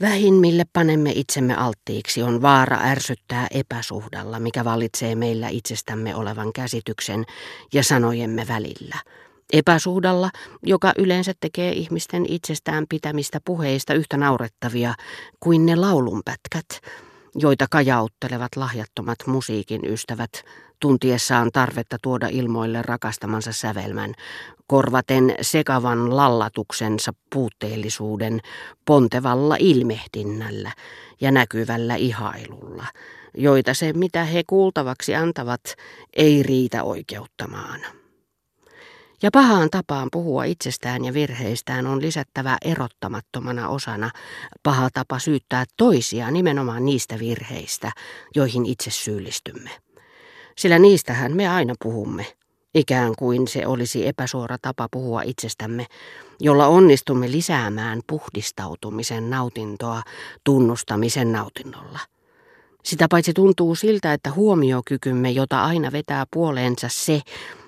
Vähin, mille panemme itsemme alttiiksi, on vaara ärsyttää epäsuhdalla, mikä valitsee meillä itsestämme olevan käsityksen ja sanojemme välillä. Epäsuhdalla, joka yleensä tekee ihmisten itsestään pitämistä puheista yhtä naurettavia kuin ne laulunpätkät, joita kajauttelevat lahjattomat musiikin ystävät tuntiessaan tarvetta tuoda ilmoille rakastamansa sävelmän, korvaten sekavan lallatuksensa puutteellisuuden pontevalla ilmehdinnällä ja näkyvällä ihailulla, joita se mitä he kuultavaksi antavat ei riitä oikeuttamaan. Ja pahaan tapaan puhua itsestään ja virheistään on lisättävä erottamattomana osana paha tapa syyttää toisia nimenomaan niistä virheistä, joihin itse syyllistymme. Sillä niistähän me aina puhumme, ikään kuin se olisi epäsuora tapa puhua itsestämme, jolla onnistumme lisäämään puhdistautumisen nautintoa tunnustamisen nautinnolla. Sitä paitsi tuntuu siltä, että huomiokykymme, jota aina vetää puoleensa se,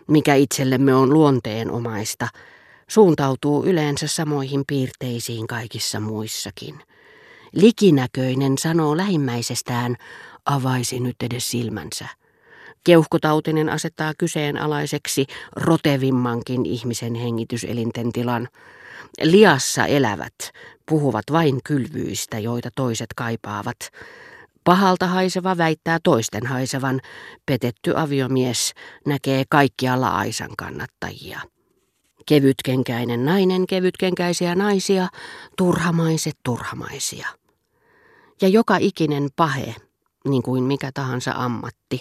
mikä itsellemme on luonteenomaista, suuntautuu yleensä samoihin piirteisiin kaikissa muissakin. Likinäköinen sanoo lähimmäisestään, avaisi nyt edes silmänsä. Keuhkotautinen asettaa kyseenalaiseksi rotevimmankin ihmisen hengityselinten tilan. Liassa elävät puhuvat vain kylvyistä, joita toiset kaipaavat. Pahalta haiseva väittää toisten haisevan. Petetty aviomies näkee kaikkialla Aisan kannattajia. Kevytkenkäinen nainen, kevytkenkäisiä naisia, turhamaiset turhamaisia. Ja joka ikinen pahe, niin kuin mikä tahansa ammatti,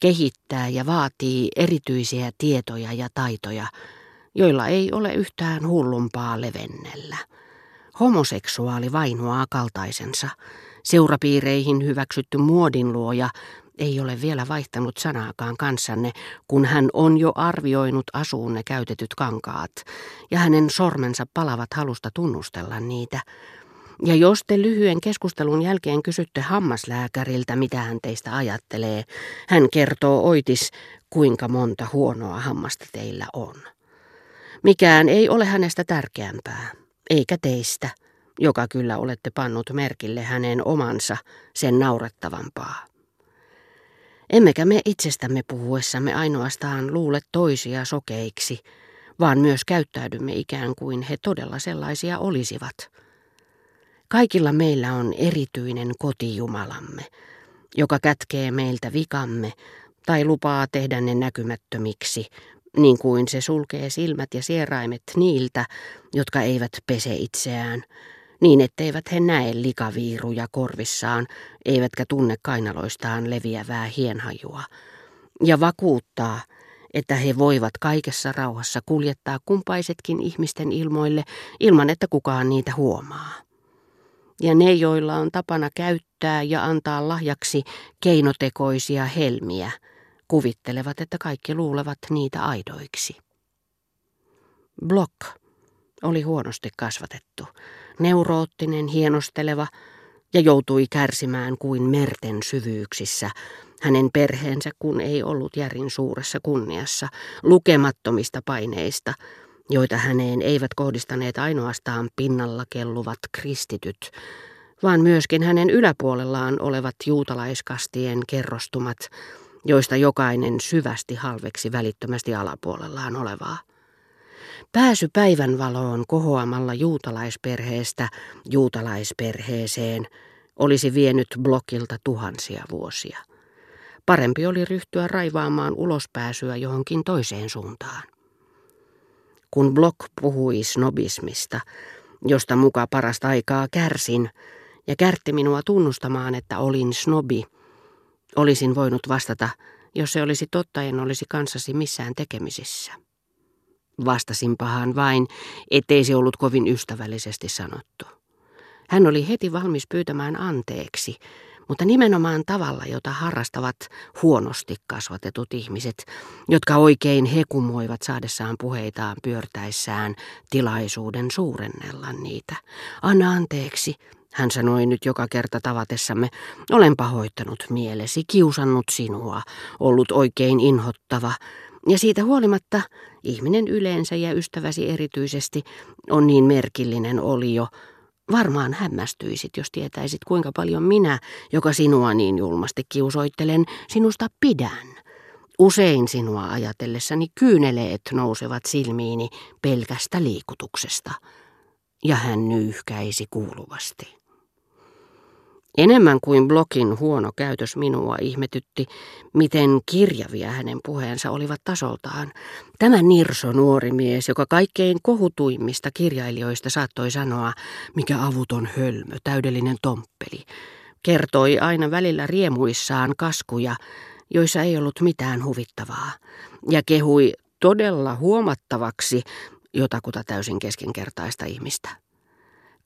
kehittää ja vaatii erityisiä tietoja ja taitoja, joilla ei ole yhtään hullumpaa levennellä. Homoseksuaali vainoaa kaltaisensa. Seurapiireihin hyväksytty muodinluoja ei ole vielä vaihtanut sanaakaan kanssanne, kun hän on jo arvioinut asuunne käytetyt kankaat, ja hänen sormensa palavat halusta tunnustella niitä. Ja jos te lyhyen keskustelun jälkeen kysytte hammaslääkäriltä, mitä hän teistä ajattelee, hän kertoo oitis, kuinka monta huonoa hammasta teillä on. Mikään ei ole hänestä tärkeämpää, eikä teistä, joka kyllä olette pannut merkille hänen omansa, sen naurettavampaa. Emmekä me itsestämme puhuessamme ainoastaan luule toisia sokeiksi, vaan myös käyttäydymme ikään kuin he todella sellaisia olisivat. Kaikilla meillä on erityinen kotijumalamme, joka kätkee meiltä vikamme tai lupaa tehdä ne näkymättömiksi, niin kuin se sulkee silmät ja sieraimet niiltä, jotka eivät pese itseään, niin etteivät he näe likaviiruja korvissaan, eivätkä tunne kainaloistaan leviävää hienhajua, ja vakuuttaa, että he voivat kaikessa rauhassa kuljettaa kumpaisetkin ihmisten ilmoille ilman, että kukaan niitä huomaa. Ja ne, joilla on tapana käyttää ja antaa lahjaksi keinotekoisia helmiä, kuvittelevat, että kaikki luulevat niitä aidoiksi. Block oli huonosti kasvatettu, neuroottinen, hienosteleva ja joutui kärsimään kuin merten syvyyksissä, hänen perheensä kun ei ollut järin suuressa kunniassa, lukemattomista paineista, joita häneen eivät kohdistaneet ainoastaan pinnalla kelluvat kristityt, vaan myöskin hänen yläpuolellaan olevat juutalaiskastien kerrostumat, joista jokainen syvästi halveksi välittömästi alapuolellaan olevaa. Pääsy päivänvaloon kohoamalla juutalaisperheestä juutalaisperheeseen olisi vienyt blokilta tuhansia vuosia. Parempi oli ryhtyä raivaamaan ulospääsyä johonkin toiseen suuntaan kun Block puhui snobismista, josta muka parasta aikaa kärsin, ja kärtti minua tunnustamaan, että olin snobi. Olisin voinut vastata, jos se olisi totta, en olisi kanssasi missään tekemisissä. Vastasin pahaan vain, ettei se ollut kovin ystävällisesti sanottu. Hän oli heti valmis pyytämään anteeksi, mutta nimenomaan tavalla, jota harrastavat huonosti kasvatetut ihmiset, jotka oikein hekumoivat saadessaan puheitaan pyörtäessään tilaisuuden suurennella niitä. Anna anteeksi, hän sanoi nyt joka kerta tavatessamme, olen pahoittanut mielesi, kiusannut sinua, ollut oikein inhottava, ja siitä huolimatta ihminen yleensä ja ystäväsi erityisesti on niin merkillinen olio, Varmaan hämmästyisit, jos tietäisit, kuinka paljon minä, joka sinua niin julmasti kiusoittelen, sinusta pidän. Usein sinua ajatellessani kyyneleet nousevat silmiini pelkästä liikutuksesta. Ja hän nyyhkäisi kuuluvasti. Enemmän kuin blokin huono käytös minua ihmetytti, miten kirjavia hänen puheensa olivat tasoltaan. Tämä Nirso nuori mies, joka kaikkein kohutuimmista kirjailijoista saattoi sanoa, mikä avuton hölmö, täydellinen tomppeli, kertoi aina välillä riemuissaan kaskuja, joissa ei ollut mitään huvittavaa, ja kehui todella huomattavaksi jotakuta täysin keskinkertaista ihmistä.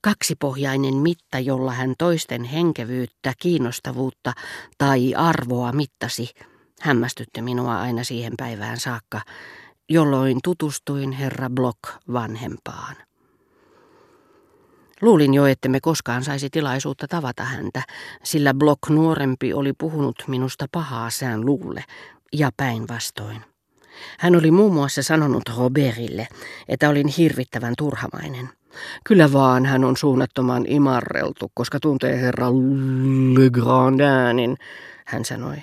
Kaksipohjainen mitta, jolla hän toisten henkevyyttä, kiinnostavuutta tai arvoa mittasi, hämmästytti minua aina siihen päivään saakka, jolloin tutustuin herra Block vanhempaan. Luulin jo, että me koskaan saisi tilaisuutta tavata häntä, sillä Block nuorempi oli puhunut minusta pahaa sään luulle ja päinvastoin. Hän oli muun muassa sanonut Robertille, että olin hirvittävän turhamainen – Kyllä vaan hän on suunnattoman imarreltu, koska tuntee herra Le Grandinin, hän sanoi.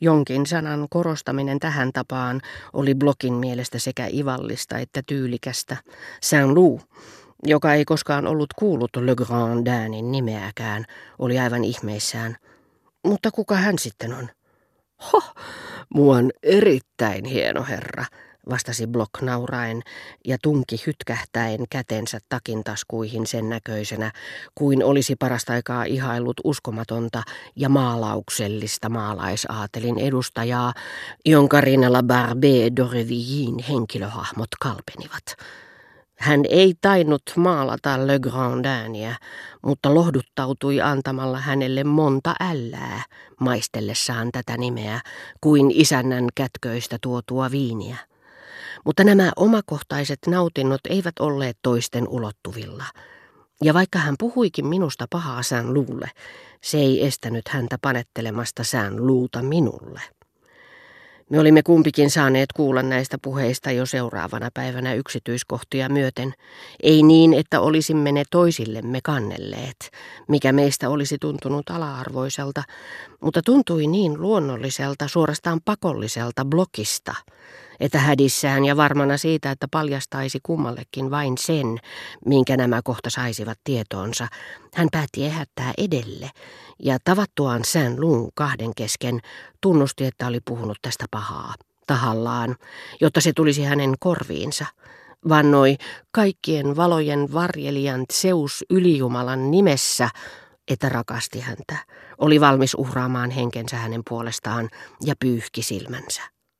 Jonkin sanan korostaminen tähän tapaan oli Blokin mielestä sekä ivallista että tyylikästä. Saint-Loup, joka ei koskaan ollut kuullut Le Grandinin nimeäkään, oli aivan ihmeissään. Mutta kuka hän sitten on? Ho, muun erittäin hieno herra, vastasi Block nauraen ja tunki hytkähtäen kätensä takintaskuihin sen näköisenä, kuin olisi parasta aikaa ihaillut uskomatonta ja maalauksellista maalaisaatelin edustajaa, jonka rinnalla Barbé d'Aurevilliin henkilöhahmot kalpenivat. Hän ei tainnut maalata Le Grandinia, mutta lohduttautui antamalla hänelle monta ällää maistellessaan tätä nimeä kuin isännän kätköistä tuotua viiniä. Mutta nämä omakohtaiset nautinnot eivät olleet toisten ulottuvilla. Ja vaikka hän puhuikin minusta pahaa sään luulle, se ei estänyt häntä panettelemasta sään luuta minulle. Me olimme kumpikin saaneet kuulla näistä puheista jo seuraavana päivänä yksityiskohtia myöten. Ei niin, että olisimme ne toisillemme kannelleet, mikä meistä olisi tuntunut ala-arvoiselta, mutta tuntui niin luonnolliselta, suorastaan pakolliselta blokista, että hädissään ja varmana siitä, että paljastaisi kummallekin vain sen, minkä nämä kohta saisivat tietoonsa, hän päätti ehättää edelle ja tavattuaan sään luun kahden kesken tunnusti, että oli puhunut tästä pahaa tahallaan, jotta se tulisi hänen korviinsa. Vannoi kaikkien valojen varjelijan Zeus ylijumalan nimessä, että rakasti häntä, oli valmis uhraamaan henkensä hänen puolestaan ja pyyhki silmänsä.